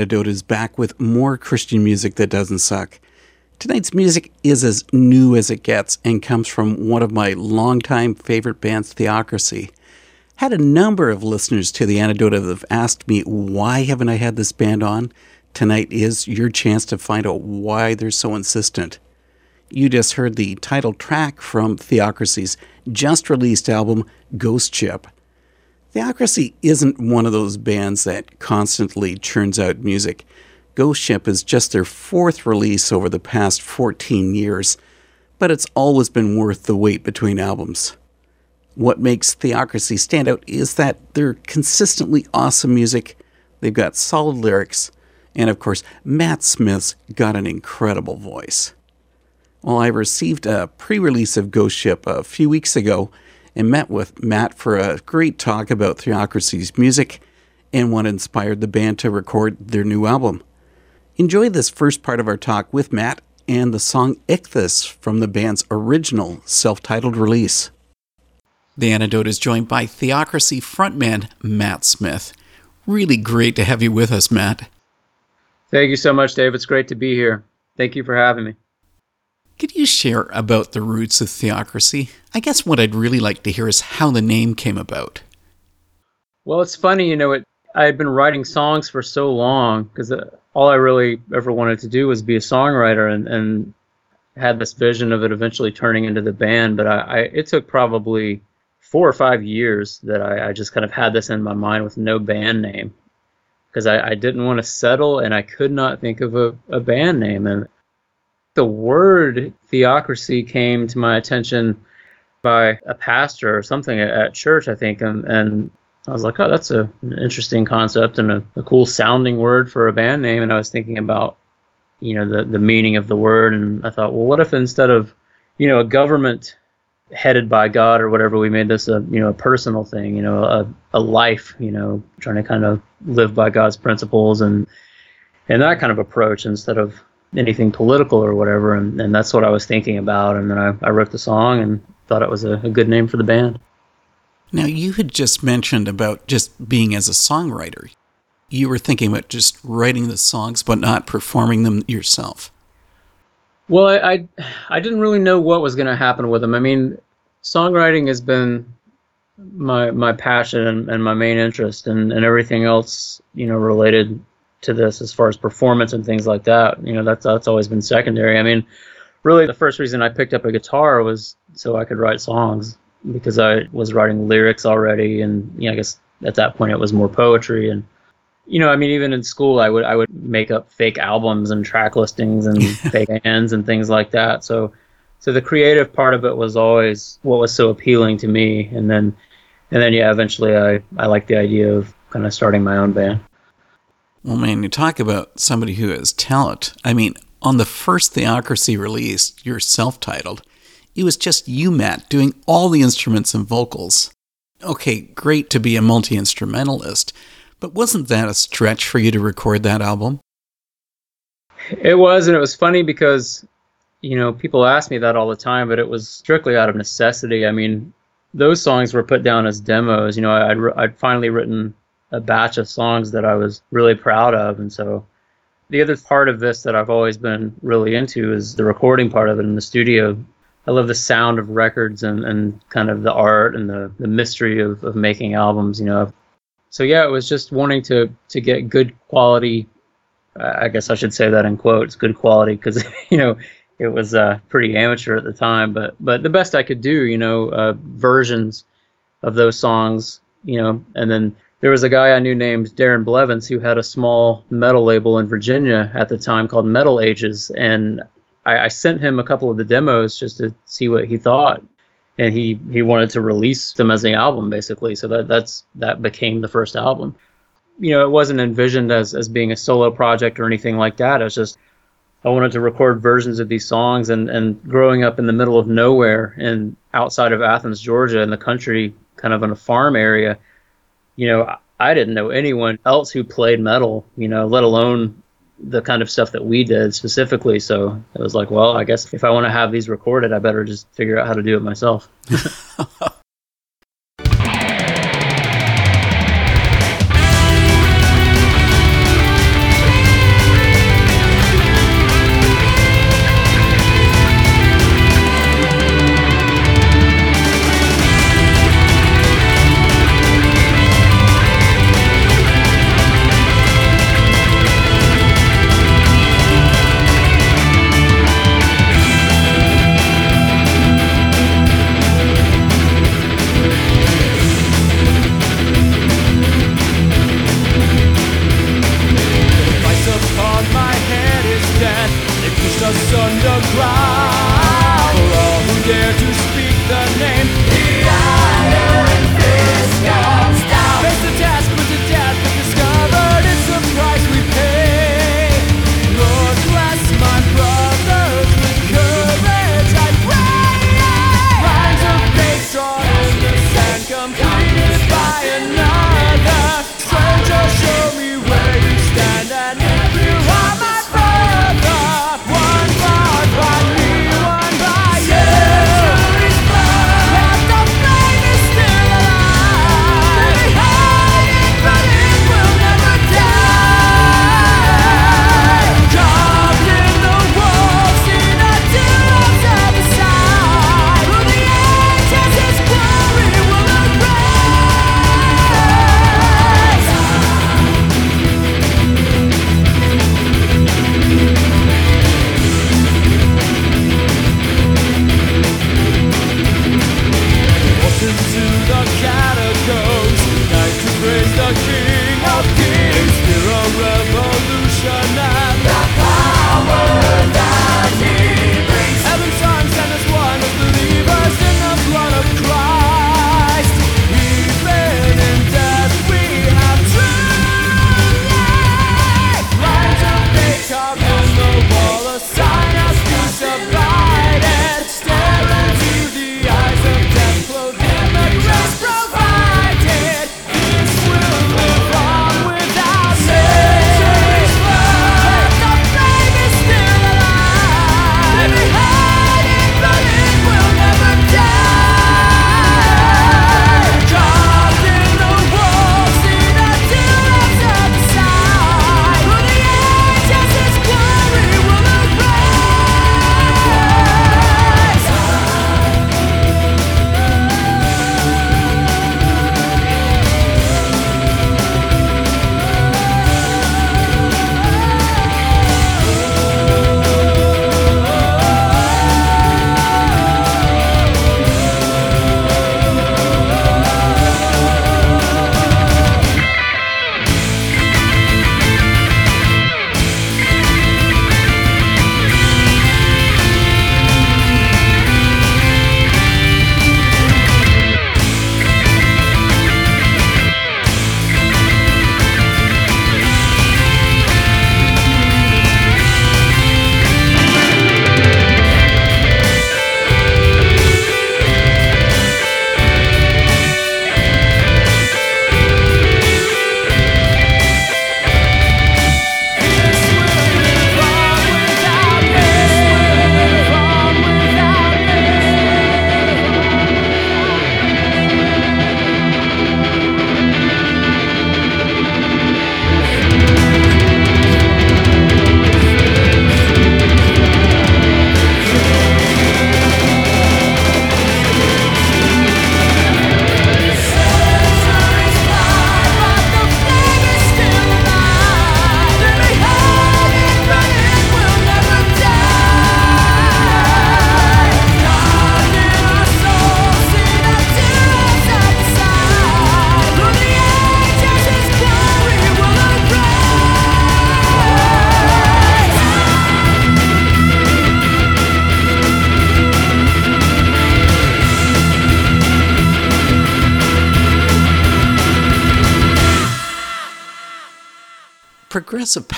Antidote is back with more Christian music that doesn't suck. Tonight's music is as new as it gets and comes from one of my longtime favorite bands, Theocracy. Had a number of listeners to The Antidote have asked me, why haven't I had this band on? Tonight is your chance to find out why they're so insistent. You just heard the title track from Theocracy's just released album, Ghost Ship. Theocracy isn't one of those bands that constantly churns out music. Ghost Ship is just their fourth release over the past 14 years, but it's always been worth the wait between albums. What makes Theocracy stand out is that they're consistently awesome music, they've got solid lyrics, and of course, Matt Smith's got an incredible voice. Well, I received a pre release of Ghost Ship a few weeks ago and met with Matt for a great talk about Theocracy's music and what inspired the band to record their new album. Enjoy this first part of our talk with Matt and the song Ichthus from the band's original self titled release. The Antidote is joined by Theocracy frontman Matt Smith. Really great to have you with us, Matt. Thank you so much, Dave. It's great to be here. Thank you for having me. Could you share about the roots of theocracy? I guess what I'd really like to hear is how the name came about. Well, it's funny, you know, it, I had been writing songs for so long because uh, all I really ever wanted to do was be a songwriter and, and had this vision of it eventually turning into the band. But I, I it took probably four or five years that I, I, just kind of had this in my mind with no band name because I, I didn't want to settle and I could not think of a, a band name. And the word theocracy came to my attention by a pastor or something at, church, I think, and, and I was like, oh, that's a, an interesting concept and a, a, cool sounding word for a band name. And I was thinking about, you know, the, the meaning of the word. And I thought, well, what if instead of, you know, a government headed by God or whatever, we made this a, you know, a personal thing, you know, a, a life, you know, trying to kind of live by God's principles and, and that kind of approach instead of anything political or whatever. And, and that's what I was thinking about. And then I, I wrote the song and thought it was a, a good name for the band. Now, you had just mentioned about just being as a songwriter. You were thinking about just writing the songs, but not performing them yourself. Well, I, I, I didn't really know what was going to happen with them. I mean, songwriting has been my my passion and, and my main interest, and, and everything else, you know, related to this as far as performance and things like that. You know, that's that's always been secondary. I mean, really, the first reason I picked up a guitar was so I could write songs because I was writing lyrics already, and you know, I guess at that point it was more poetry and you know, I mean, even in school, I would I would make up fake albums and track listings and fake bands and things like that. So, so the creative part of it was always what was so appealing to me. And then, and then, yeah, eventually, I I liked the idea of kind of starting my own band. Well, man, you talk about somebody who has talent. I mean, on the first Theocracy release, you're self titled, it was just you, Matt, doing all the instruments and vocals. Okay, great to be a multi instrumentalist, but wasn't that a stretch for you to record that album? It was, and it was funny because, you know, people ask me that all the time, but it was strictly out of necessity. I mean, those songs were put down as demos. You know, I'd, I'd finally written a batch of songs that I was really proud of. And so the other part of this that I've always been really into is the recording part of it in the studio. I love the sound of records and, and kind of the art and the, the mystery of, of making albums, you know. So yeah, it was just wanting to to get good quality. I guess I should say that in quotes, good quality, because you know it was uh, pretty amateur at the time, but but the best I could do, you know, uh, versions of those songs, you know, and then there was a guy I knew named Darren Blevins who had a small metal label in Virginia at the time called Metal Ages, and I, I, sent him a couple of the demos just to see what he thought, and he he wanted to release them as an album basically. So that that's that became the first album. You know, it wasn't envisioned as as being a solo project or anything like that. It was just I wanted to record versions of these songs, and and growing up in the middle of nowhere and outside of Athens, Georgia, in the country, kind of in a farm area you know, I didn't know anyone else who played metal, you know, let alone the kind of stuff that we did specifically. So it was like, well, I guess if I want to have these recorded, I better just figure out how to do it myself.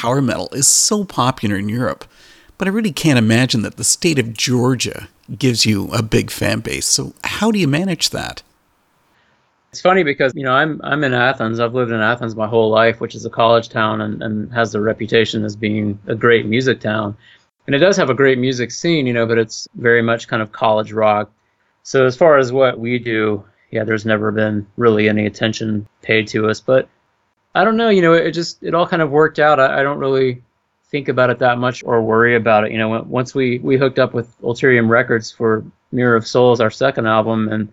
power metal is so popular in Europe, but I really can't imagine that the state of Georgia gives you a big fan base. So, how do you manage that? It's funny because you know I'm I'm in Athens. I've lived in Athens my whole life, which is a college town and, and has the reputation as being a great music town. And it does have a great music scene, you know, but it's very much kind of college rock. So as far as what we do, yeah, there's never been really any attention paid to us. But I don't know, you know, it just it all kind of worked out. I, I don't really think about it that much or worry about it. You know, once we we hooked up with Ulterium Records for Mirror of Souls, our second album, and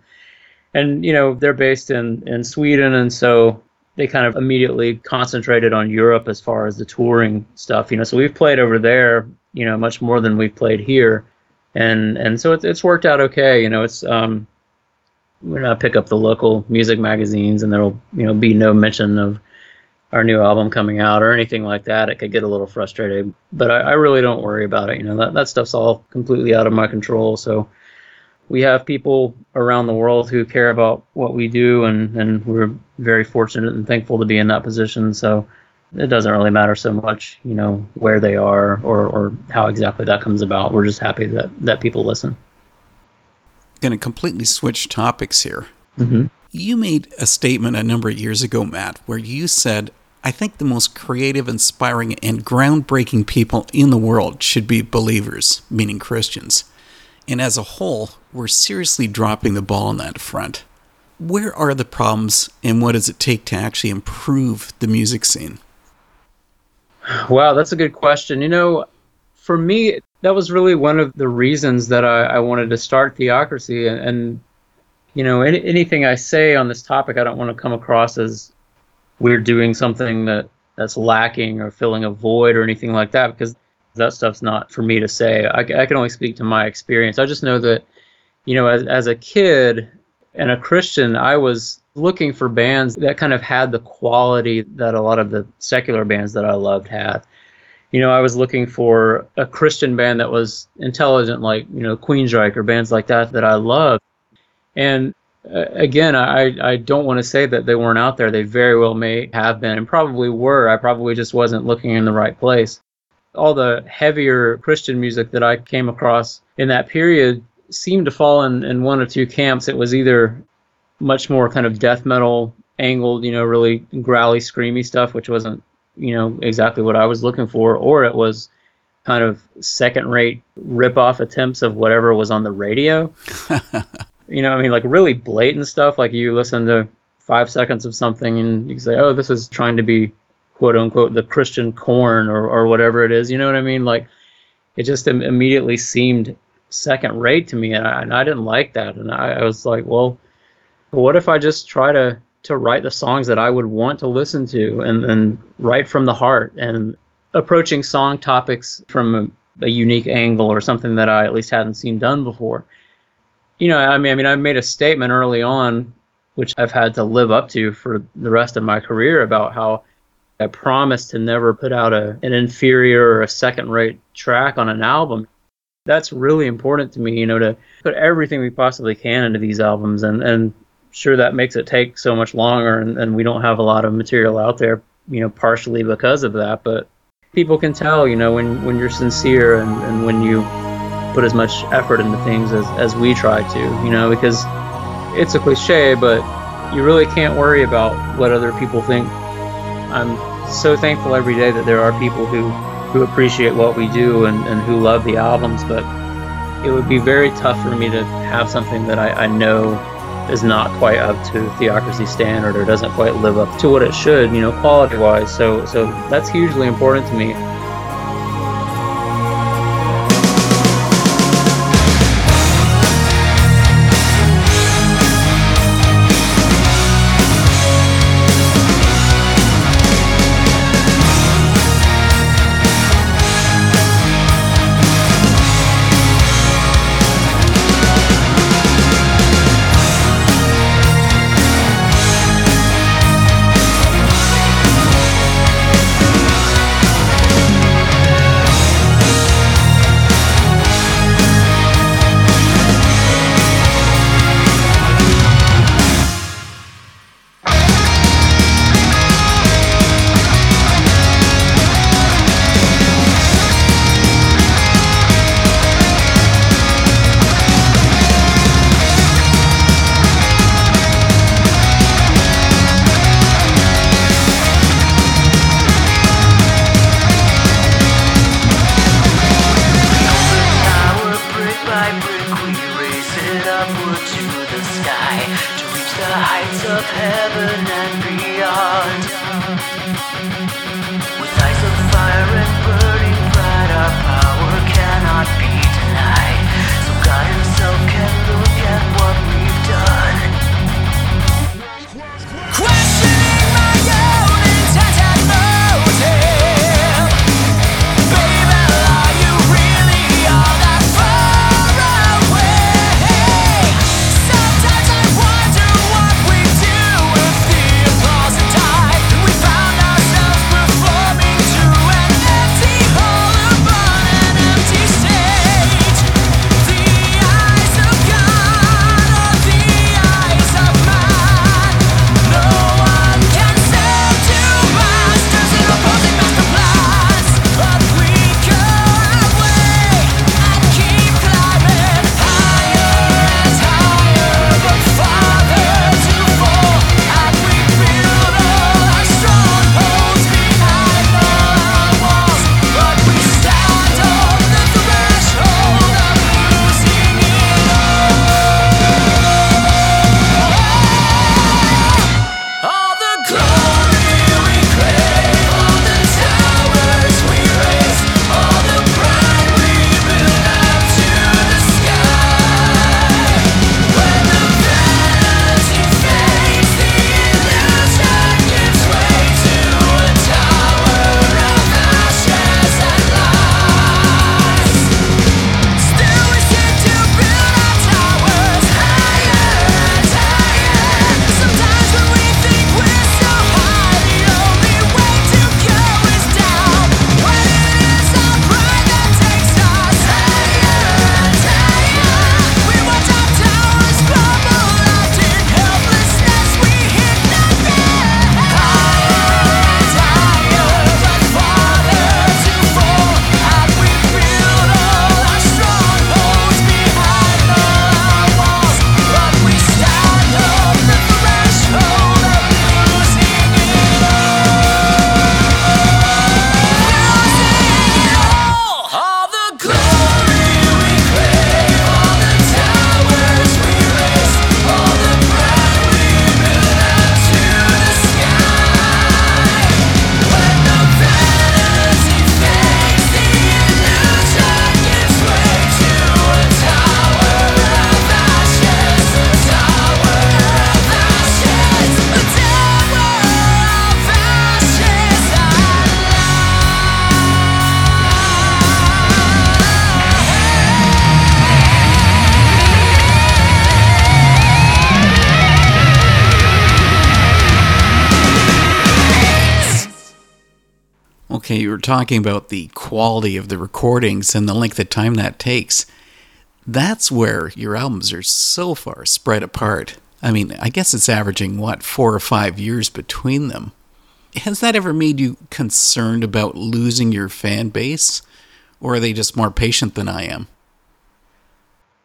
and you know they're based in in Sweden, and so they kind of immediately concentrated on Europe as far as the touring stuff. You know, so we've played over there, you know, much more than we've played here, and and so it's it's worked out okay. You know, it's um, we're gonna pick up the local music magazines, and there'll you know be no mention of our new album coming out or anything like that, it could get a little frustrating. But I, I really don't worry about it. You know, that, that stuff's all completely out of my control. So we have people around the world who care about what we do, and, and we're very fortunate and thankful to be in that position. So it doesn't really matter so much, you know, where they are or, or how exactly that comes about. We're just happy that, that people listen. Going to completely switch topics here. Mm-hmm. You made a statement a number of years ago, Matt, where you said, I think the most creative, inspiring, and groundbreaking people in the world should be believers, meaning Christians. And as a whole, we're seriously dropping the ball on that front. Where are the problems, and what does it take to actually improve the music scene? Wow, that's a good question. You know, for me, that was really one of the reasons that I, I wanted to start Theocracy. And, and you know, any, anything I say on this topic, I don't want to come across as we're doing something that that's lacking or filling a void or anything like that because that stuff's not for me to say. I, I can only speak to my experience. I just know that, you know, as, as a kid and a Christian, I was looking for bands that kind of had the quality that a lot of the secular bands that I loved had. You know, I was looking for a Christian band that was intelligent, like, you know, Queensryche or bands like that that I loved. And uh, again, I, I don't want to say that they weren't out there. They very well may have been and probably were. I probably just wasn't looking in the right place. All the heavier Christian music that I came across in that period seemed to fall in, in one or two camps. It was either much more kind of death metal angled, you know, really growly, screamy stuff, which wasn't, you know, exactly what I was looking for, or it was kind of second rate rip off attempts of whatever was on the radio. you know, I mean, like really blatant stuff. Like you listen to five seconds of something and you say, oh, this is trying to be quote unquote the Christian Korn or, or whatever it is. You know what I mean? Like it just Im- immediately seemed second rate to me. And I, and I didn't like that. And I, I was like, well, what if I just try to, to write the songs that I would want to listen to and, and write from the heart and approaching song topics from a, a unique angle or something that I at least hadn't seen done before you know, I mean, I mean, I made a statement early on, which I've had to live up to for the rest of my career about how I promised to never put out a, an inferior or a second rate track on an album. That's really important to me, you know, to put everything we possibly can into these albums. And, and sure, that makes it take so much longer, and, and we don't have a lot of material out there, you know, partially because of that. But people can tell, you know, when, when you're sincere and, and when you put as much effort into things as, as we try to, you know, because it's a cliche, but you really can't worry about what other people think. I'm so thankful every day that there are people who, who appreciate what we do and, and who love the albums, but it would be very tough for me to have something that I, I know is not quite up to theocracy standard or doesn't quite live up to what it should, you know, quality wise. So so that's hugely important to me. Talking about the quality of the recordings and the length of time that takes. That's where your albums are so far spread apart. I mean, I guess it's averaging, what, four or five years between them. Has that ever made you concerned about losing your fan base? Or are they just more patient than I am?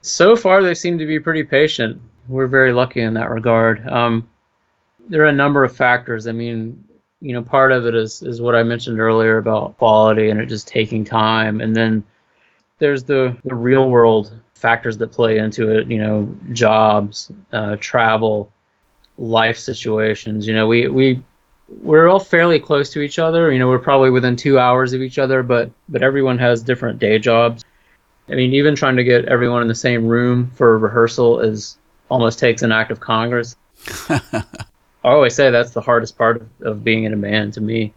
So far, they seem to be pretty patient. We're very lucky in that regard. Um, there are a number of factors. I mean, you know, part of it is is what I mentioned earlier about quality and it just taking time, and then there's the the real world factors that play into it. You know, jobs, uh, travel, life situations. You know, we we we're all fairly close to each other. You know, we're probably within two hours of each other, but but everyone has different day jobs. I mean, even trying to get everyone in the same room for a rehearsal is almost takes an act of Congress. I always say that's the hardest part of, of being in a band to me.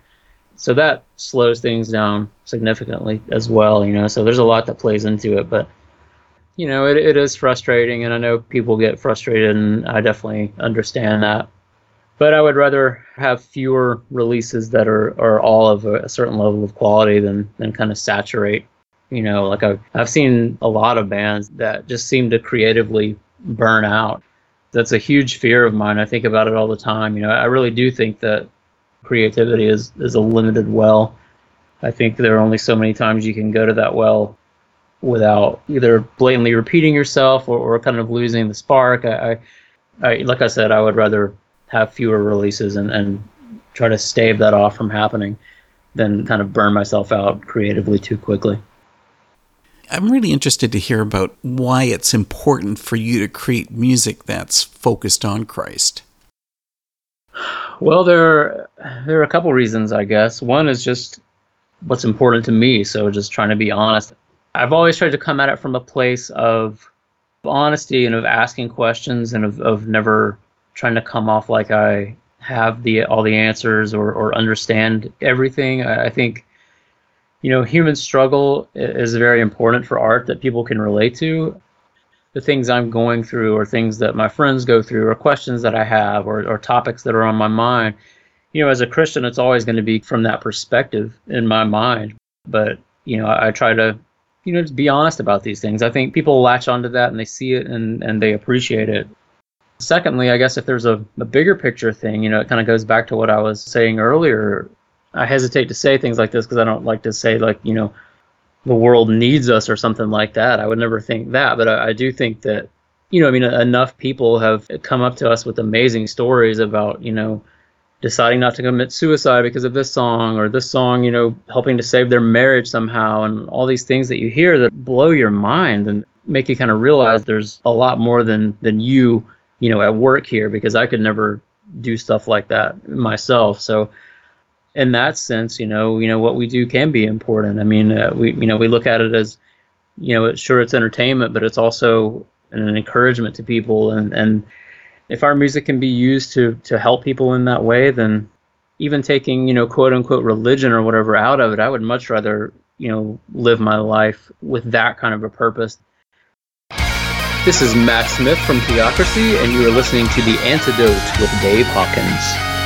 So that slows things down significantly as well, you know. So there's a lot that plays into it, but you know, it, it is frustrating, and I know people get frustrated, and I definitely understand that. But I would rather have fewer releases that are, are all of a, a certain level of quality than, than kind of saturate. You know, like I've, I've seen a lot of bands that just seem to creatively burn out that's a huge fear of mine. I think about it all the time. You know, I really do think that creativity is is a limited well. I think there are only so many times you can go to that well without either blatantly repeating yourself or, or kind of losing the spark. I, I, I, like I said, I would rather have fewer releases and, and try to stave that off from happening than kind of burn myself out creatively too quickly. I'm really interested to hear about why it's important for you to create music that's focused on Christ. Well, there there are a couple reasons, I guess. One is just what's important to me, so just trying to be honest. I've always tried to come at it from a place of honesty and of asking questions and of, of never trying to come off like I have the all the answers or, or understand everything. I, I think you know, human struggle is very important for art that people can relate to. The things I'm going through, or things that my friends go through, or questions that I have, or, or topics that are on my mind. You know, as a Christian, it's always going to be from that perspective in my mind. But, you know, I, I try to, you know, just be honest about these things. I think people latch onto that and they see it and, and they appreciate it. Secondly, I guess if there's a, a bigger picture thing, you know, it kind of goes back to what I was saying earlier I hesitate to say things like this because I don't like to say like you know the world needs us or something like that. I would never think that, but I, I do think that you know I mean enough people have come up to us with amazing stories about you know deciding not to commit suicide because of this song or this song you know helping to save their marriage somehow and all these things that you hear that blow your mind and make you kind of realize there's a lot more than than you you know at work here because I could never do stuff like that myself so in that sense, you know, you know what we do can be important. I mean, uh, we you know we look at it as, you know, it's, sure it's entertainment, but it's also an encouragement to people. And and if our music can be used to to help people in that way, then even taking you know quote unquote religion or whatever out of it, I would much rather you know live my life with that kind of a purpose. This is Matt Smith from Theocracy, and you are listening to The Antidote with Dave Hawkins.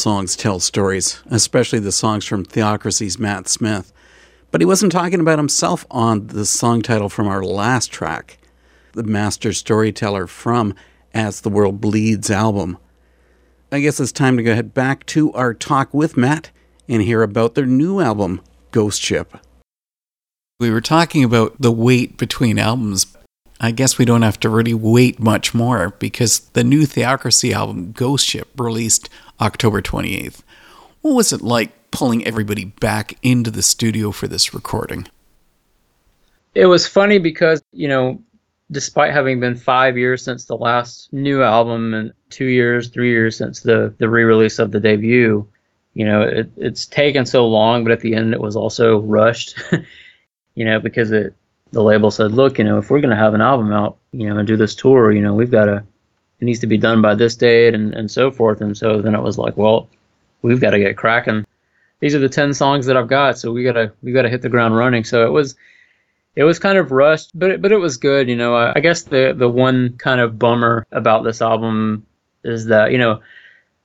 Songs tell stories, especially the songs from Theocracy's Matt Smith. But he wasn't talking about himself on the song title from our last track, the master storyteller from As the World Bleeds album. I guess it's time to go ahead back to our talk with Matt and hear about their new album, Ghost Ship. We were talking about the wait between albums. I guess we don't have to really wait much more because the new Theocracy album, Ghost Ship, released October 28th. What was it like pulling everybody back into the studio for this recording? It was funny because, you know, despite having been five years since the last new album and two years, three years since the, the re release of the debut, you know, it, it's taken so long, but at the end it was also rushed, you know, because it, the label said, look, you know, if we're going to have an album out, you know, and do this tour, you know, we've got to, it needs to be done by this date and, and so forth. And so then it was like, well, we've got to get cracking. These are the 10 songs that I've got. So we got to, we got to hit the ground running. So it was, it was kind of rushed, but it, but it was good. You know, I, I guess the, the one kind of bummer about this album is that, you know,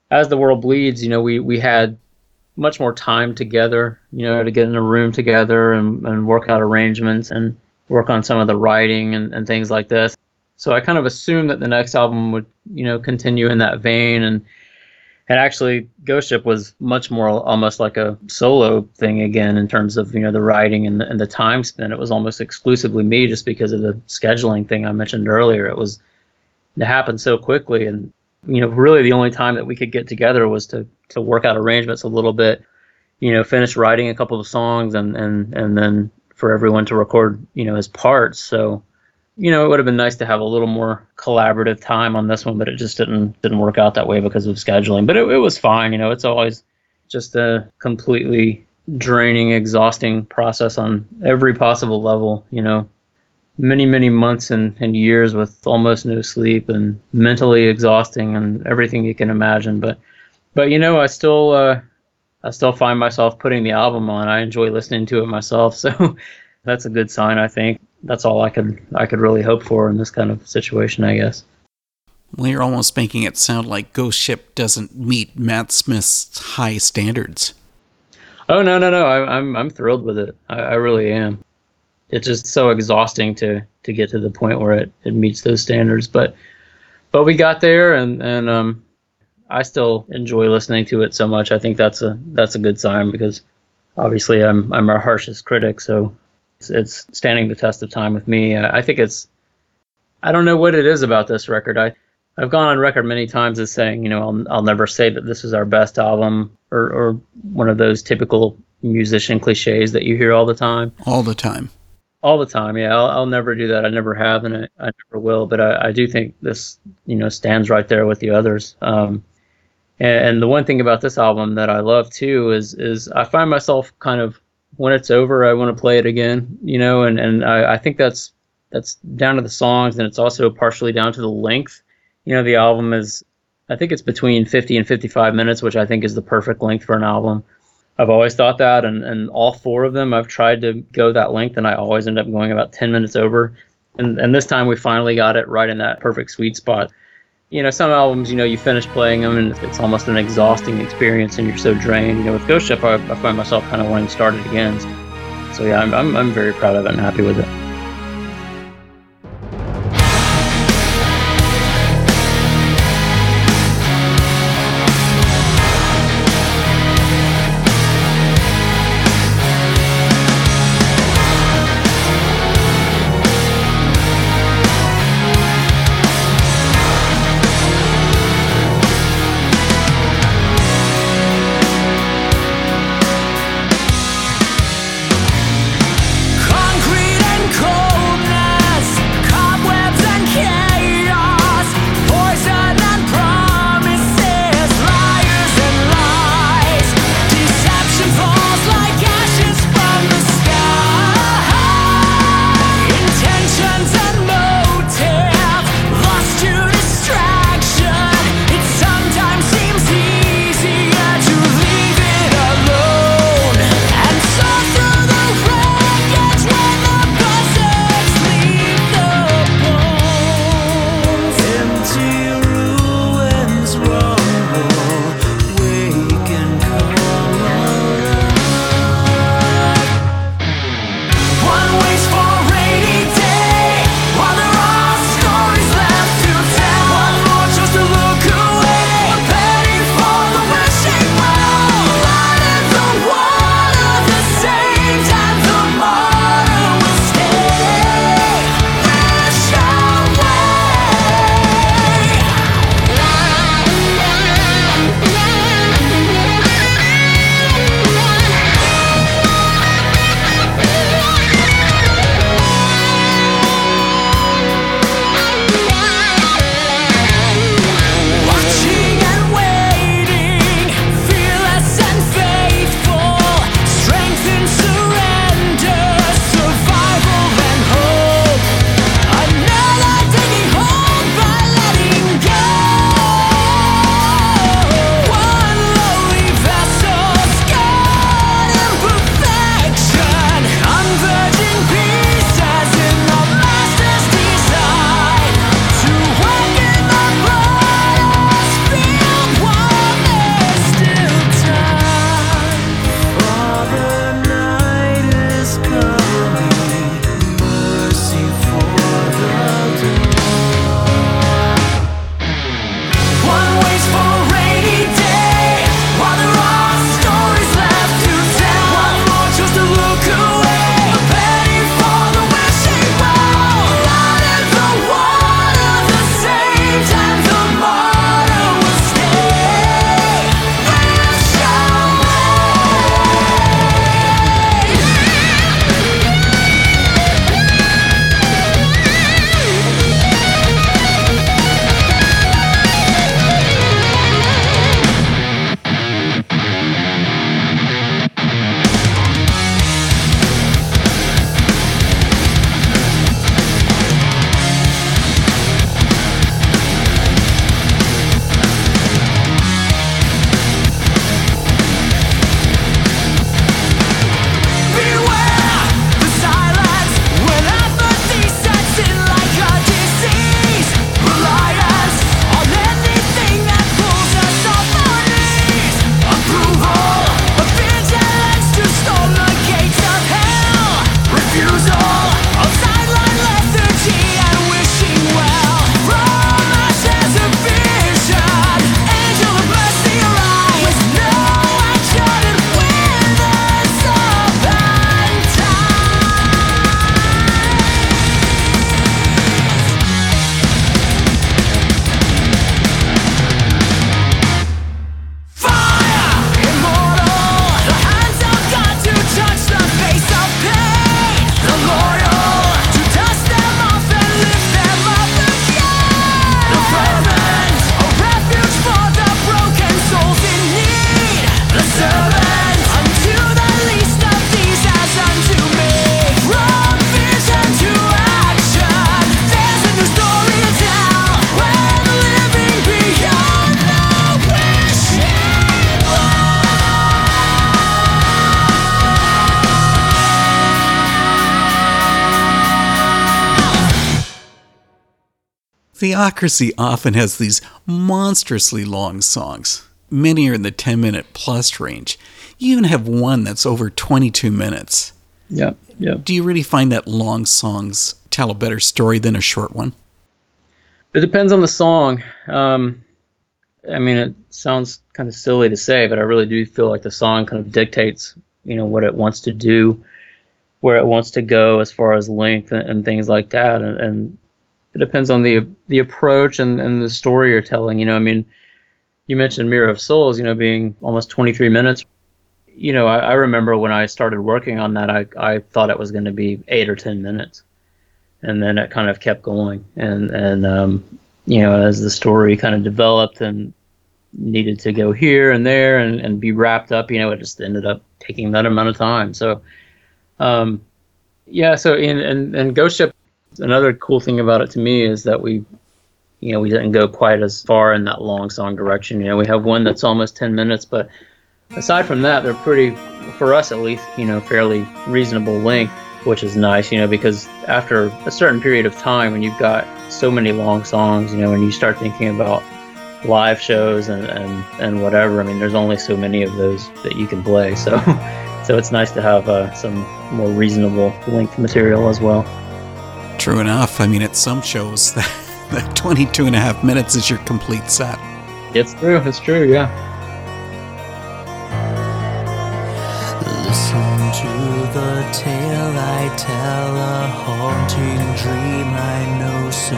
as the world bleeds, you know, we, we had much more time together, you know, to get in a room together and, and work out arrangements and work on some of the writing and, and things like this. So I kind of assumed that the next album would, you know, continue in that vein and and actually Ghost Ship was much more almost like a solo thing again in terms of, you know, the writing and the, and the time spent. It was almost exclusively me just because of the scheduling thing I mentioned earlier. It was it happened so quickly and you know, really the only time that we could get together was to to work out arrangements a little bit, you know, finish writing a couple of songs and and and then for everyone to record, you know, his parts. So, you know, it would have been nice to have a little more collaborative time on this one, but it just didn't didn't work out that way because of scheduling. But it, it was fine. You know, it's always just a completely draining, exhausting process on every possible level. You know, many many months and, and years with almost no sleep and mentally exhausting and everything you can imagine. But but you know, I still uh, I still find myself putting the album on. I enjoy listening to it myself, so that's a good sign. I think that's all I could I could really hope for in this kind of situation, I guess. Well, you're almost making it sound like Ghost Ship doesn't meet Matt Smith's high standards. Oh no no no! I, I'm I'm thrilled with it. I, I really am. It's just so exhausting to to get to the point where it, it meets those standards, but but we got there, and and um, I still enjoy listening to it so much. I think that's a that's a good sign because obviously I'm I'm our harshest critic, so it's, it's standing the test of time with me. I, I think it's I don't know what it is about this record. I I've gone on record many times as saying, you know, I'll I'll never say that this is our best album or or one of those typical musician cliches that you hear all the time. All the time. All the time, yeah. I'll, I'll never do that. I never have, and I, I never will. But I, I do think this, you know, stands right there with the others. Um, and, and the one thing about this album that I love too is is I find myself kind of when it's over, I want to play it again, you know, and and I, I think that's that's down to the songs, and it's also partially down to the length. You know, the album is I think it's between 50 and 55 minutes, which I think is the perfect length for an album. I've always thought that, and, and all four of them, I've tried to go that length, and I always end up going about 10 minutes over. And, and this time we finally got it right in that perfect sweet spot you know, some albums, you know, you finish playing them and it's almost an exhausting experience and you're so drained. You know, with Ghost Ship, I, I find myself kind of wanting to start it again. So yeah, I'm, I'm, I'm very proud of it and happy with it. Theocracy often has these monstrously long songs. Many are in the 10 minute plus range. You even have one that's over 22 minutes. Yeah, yeah. Do you really find that long songs tell a better story than a short one? It depends on the song. Um, I mean, it sounds kind of silly to say, but I really do feel like the song kind of dictates, you know, what it wants to do, where it wants to go as far as length and, and things like that. And, and it depends on the the approach and, and the story you're telling. You know, I mean, you mentioned Mirror of Souls, you know, being almost 23 minutes. You know, I, I remember when I started working on that, I, I thought it was going to be eight or 10 minutes. And then it kind of kept going. And, and um, you know, as the story kind of developed and needed to go here and there and, and be wrapped up, you know, it just ended up taking that amount of time. So, um, yeah, so in, in, in Ghost Ship, another cool thing about it to me is that we you know we didn't go quite as far in that long song direction. You know we have one that's almost 10 minutes but aside from that they're pretty for us at least you know fairly reasonable length which is nice you know because after a certain period of time when you've got so many long songs you know when you start thinking about live shows and and, and whatever i mean there's only so many of those that you can play. So so it's nice to have uh, some more reasonable length material as well True enough. I mean, at some shows, that, that 22 and a half minutes is your complete set. it's true it's true yeah Listen to the tale I tell, a haunting dream I know so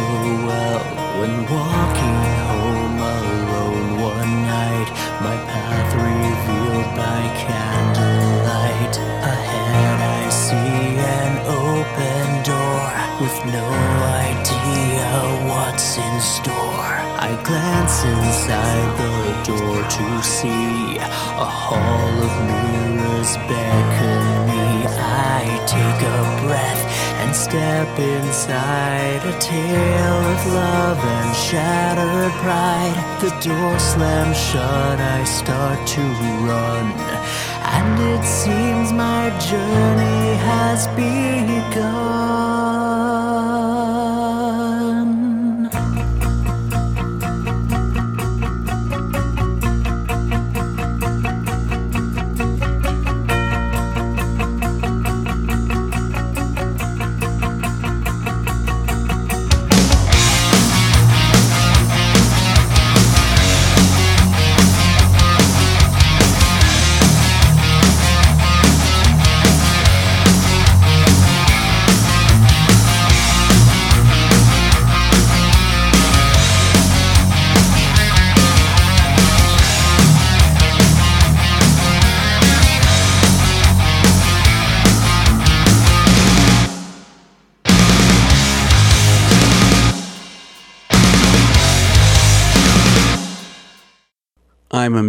well. When walking home alone one night, my path revealed by candlelight. Ahead I see an open door with no idea what's in store. I glance inside the door to see a hall of mirrors beckon me. I take a breath and step inside a tale of love and shattered pride. The door slams shut, I start to run. And it seems my journey has begun.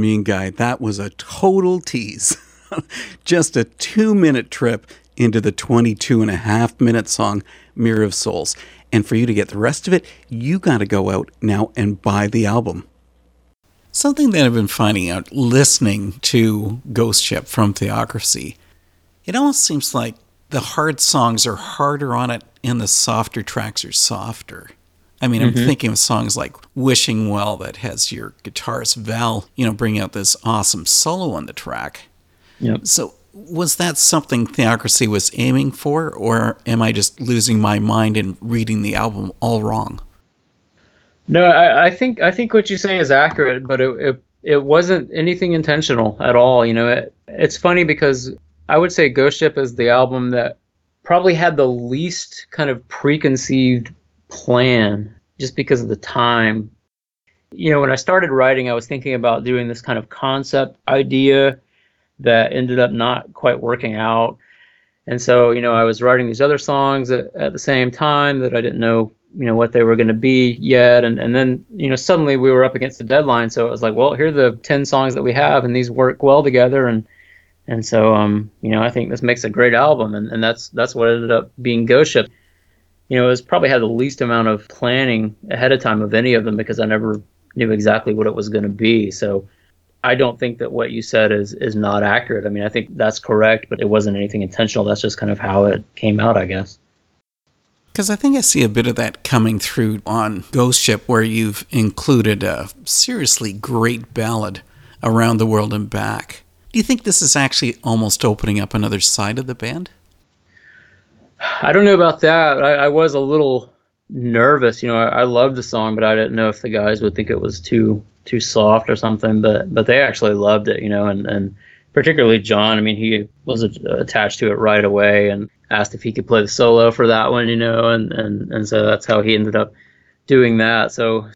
Mean guy. That was a total tease. Just a two minute trip into the 22 and a half minute song Mirror of Souls. And for you to get the rest of it, you got to go out now and buy the album. Something that I've been finding out listening to Ghost Ship from Theocracy, it almost seems like the hard songs are harder on it and the softer tracks are softer. I mean, I'm mm-hmm. thinking of songs like Wishing Well that has your guitarist Val, you know, bring out this awesome solo on the track. Yep. So, was that something Theocracy was aiming for, or am I just losing my mind and reading the album all wrong? No, I, I think I think what you say is accurate, but it, it it wasn't anything intentional at all. You know, it, it's funny because I would say Ghost Ship is the album that probably had the least kind of preconceived plan, just because of the time. You know, when I started writing, I was thinking about doing this kind of concept idea that ended up not quite working out. And so, you know, I was writing these other songs at, at the same time that I didn't know, you know, what they were going to be yet. And, and then, you know, suddenly we were up against the deadline. So it was like, well, here are the 10 songs that we have, and these work well together. And, and so, um, you know, I think this makes a great album. And, and that's, that's what ended up being Ghost Ship. You know, it was probably had the least amount of planning ahead of time of any of them because I never knew exactly what it was going to be. So, I don't think that what you said is is not accurate. I mean, I think that's correct, but it wasn't anything intentional. That's just kind of how it came out, I guess. Because I think I see a bit of that coming through on Ghost Ship, where you've included a seriously great ballad, Around the World and Back. Do you think this is actually almost opening up another side of the band? I don't know about that. I, I was a little nervous. You know, I, I loved the song, but I didn't know if the guys would think it was too too soft or something. But but they actually loved it. You know, and and particularly John. I mean, he was attached to it right away and asked if he could play the solo for that one. You know, and and and so that's how he ended up doing that. So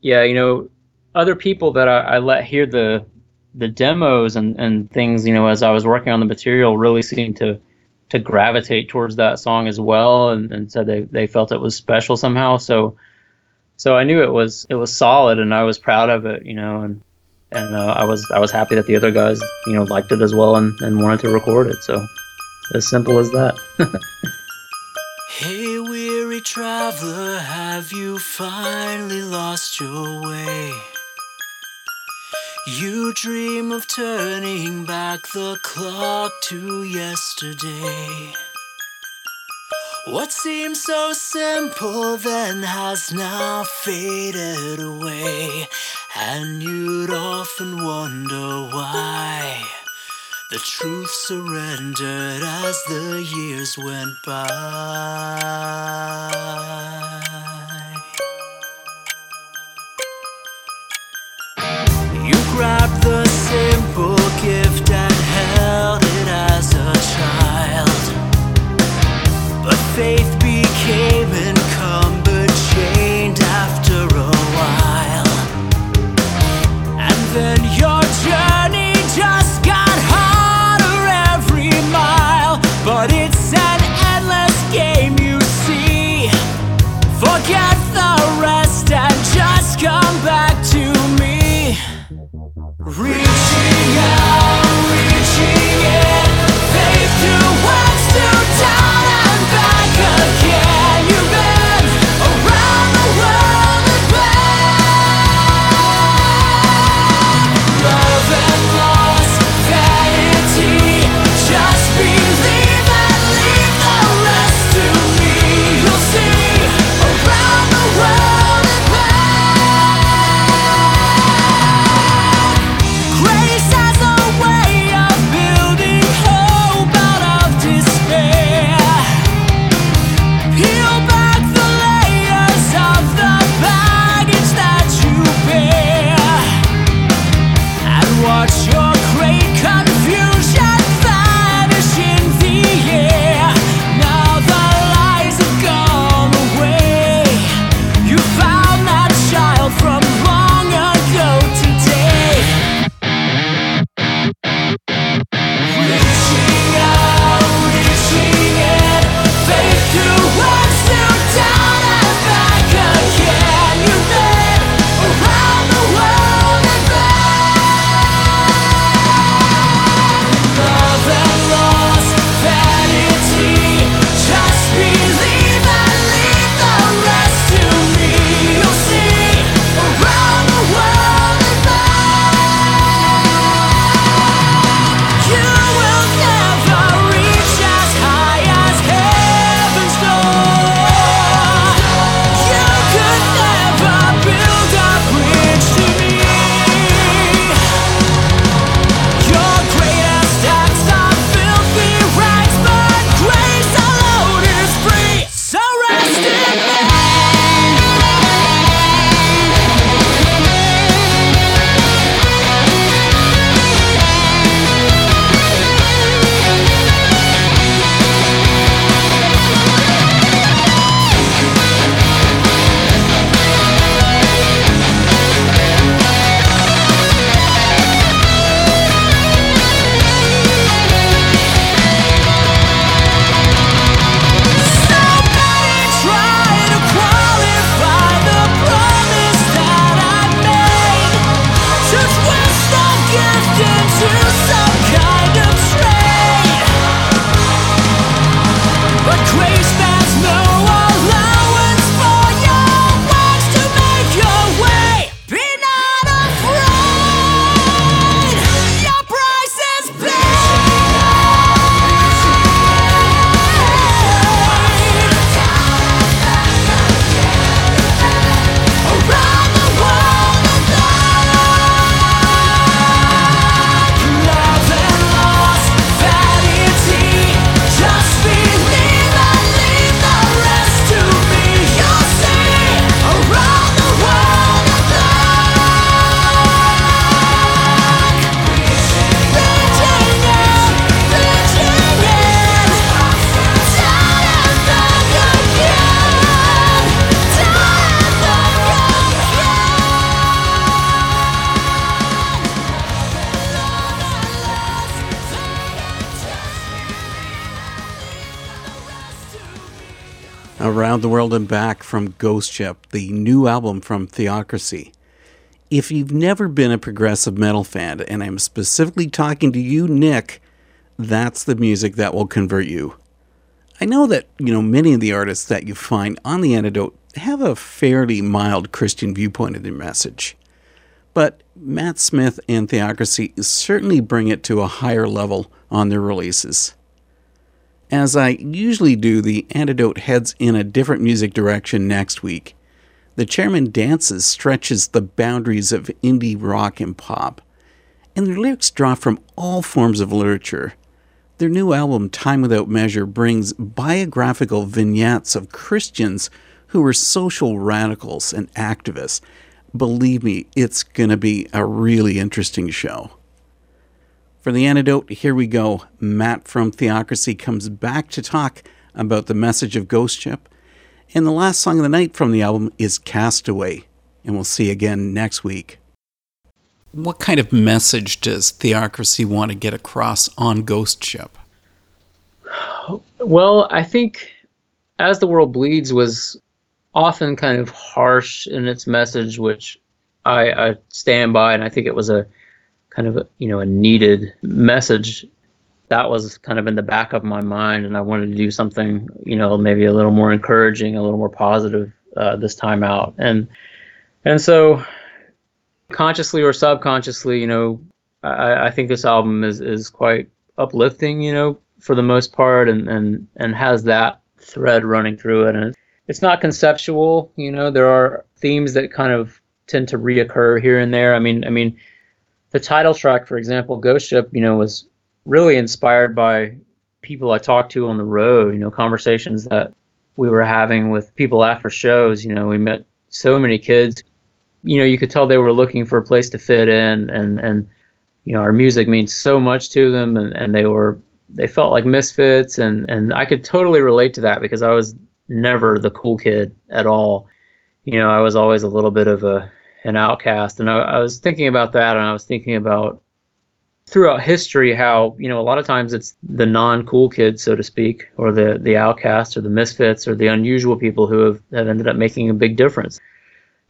yeah, you know, other people that I, I let hear the the demos and and things. You know, as I was working on the material, really seemed to to gravitate towards that song as well and, and said they, they felt it was special somehow. So so I knew it was it was solid and I was proud of it you know and and uh, I was I was happy that the other guys you know liked it as well and, and wanted to record it. So as simple as that. Hey, weary traveler, have you finally lost your way? You dream of turning back the clock to yesterday. What seemed so simple then has now faded away, and you'd often wonder why. The truth surrendered as the years went by. Grabbed the simple gift and held it as a child. But faith became World and Back from Ghost Ship, the new album from Theocracy. If you've never been a progressive metal fan, and I'm specifically talking to you, Nick, that's the music that will convert you. I know that, you know, many of the artists that you find on The Antidote have a fairly mild Christian viewpoint of their message. But Matt Smith and Theocracy certainly bring it to a higher level on their releases. As I usually do, the antidote heads in a different music direction next week. The chairman dances stretches the boundaries of indie rock and pop, and their lyrics draw from all forms of literature. Their new album, Time Without Measure, brings biographical vignettes of Christians who were social radicals and activists. Believe me, it's going to be a really interesting show. For the antidote, here we go. Matt from Theocracy comes back to talk about the message of Ghost Ship. And the last song of the night from the album is Castaway. And we'll see again next week. What kind of message does Theocracy want to get across on Ghost Ship? Well, I think As the World Bleeds was often kind of harsh in its message, which I, I stand by, and I think it was a kind of you know a needed message that was kind of in the back of my mind and i wanted to do something you know maybe a little more encouraging a little more positive uh, this time out. And and so consciously or subconsciously you know I, I think this album is is quite uplifting you know for the most part and and and has that thread running through it. And it's not conceptual you know there are themes that kind of tend to reoccur here and there. I mean i mean the title track, for example, Ghost Ship, you know, was really inspired by people I talked to on the road, you know, conversations that we were having with people after shows. You know, we met so many kids. You know, you could tell they were looking for a place to fit in and and you know, our music means so much to them and, and they were they felt like misfits and, and I could totally relate to that because I was never the cool kid at all. You know, I was always a little bit of a an outcast. And I, I was thinking about that, and I was thinking about throughout history how you know a lot of times it's the non-cool kids, so to speak, or the the outcasts, or the misfits, or the unusual people who have, have ended up making a big difference.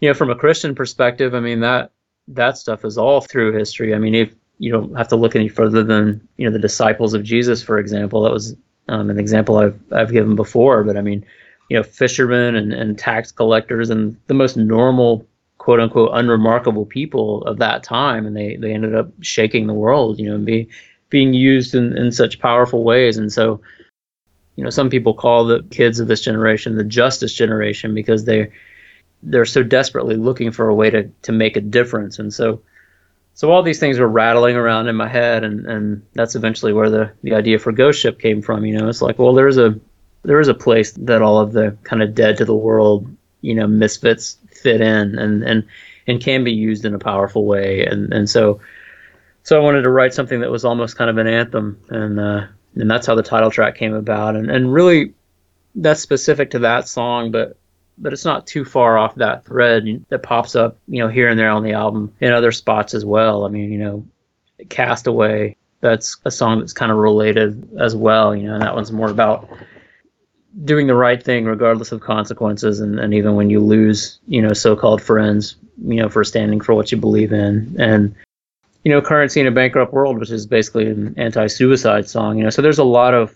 You know, from a Christian perspective, I mean that that stuff is all through history. I mean, if you don't have to look any further than you know the disciples of Jesus, for example. That was um, an example I've I've given before, but I mean, you know, fishermen and, and tax collectors and the most normal quote unquote unremarkable people of that time and they they ended up shaking the world you know and be being used in, in such powerful ways. And so you know some people call the kids of this generation the justice generation because they they're so desperately looking for a way to to make a difference. And so so all these things were rattling around in my head and and that's eventually where the the idea for ghost ship came from you know. It's like well there's a there is a place that all of the kind of dead to the world you know misfits fit in and and and can be used in a powerful way. And and so so I wanted to write something that was almost kind of an anthem. And uh, and that's how the title track came about. And and really that's specific to that song but but it's not too far off that thread that pops up you know here and there on the album in other spots as well. I mean you know Castaway that's a song that's kind of related as well you know and that one's more about doing the right thing regardless of consequences and, and even when you lose you know so-called friends you know for standing for what you believe in. And you know currency in a bankrupt world which is basically an anti-suicide song you know so there's a lot of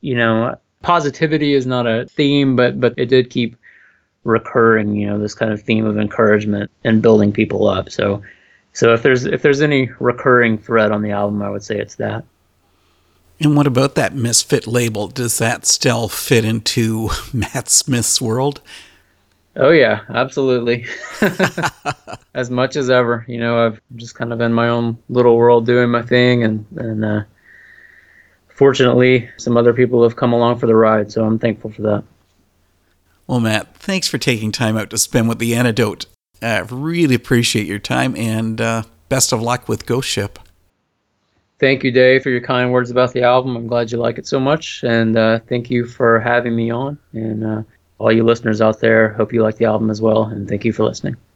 you know positivity is not a theme but but it did keep recurring you know this kind of theme of encouragement and building people up. So so if there's if there's any recurring thread on the album i would say it's that and what about that misfit label? Does that still fit into Matt Smith's world? Oh yeah, absolutely. as much as ever, you know, I've just kind of in my own little world doing my thing, and and uh, fortunately, some other people have come along for the ride, so I'm thankful for that. Well, Matt, thanks for taking time out to spend with the antidote. I really appreciate your time, and uh, best of luck with Ghost Ship thank you, Dave, for your kind words about the album. I'm glad you like it so much, and uh, thank you for having me on. And uh, all you listeners out there, hope you like the album as well, and thank you for listening.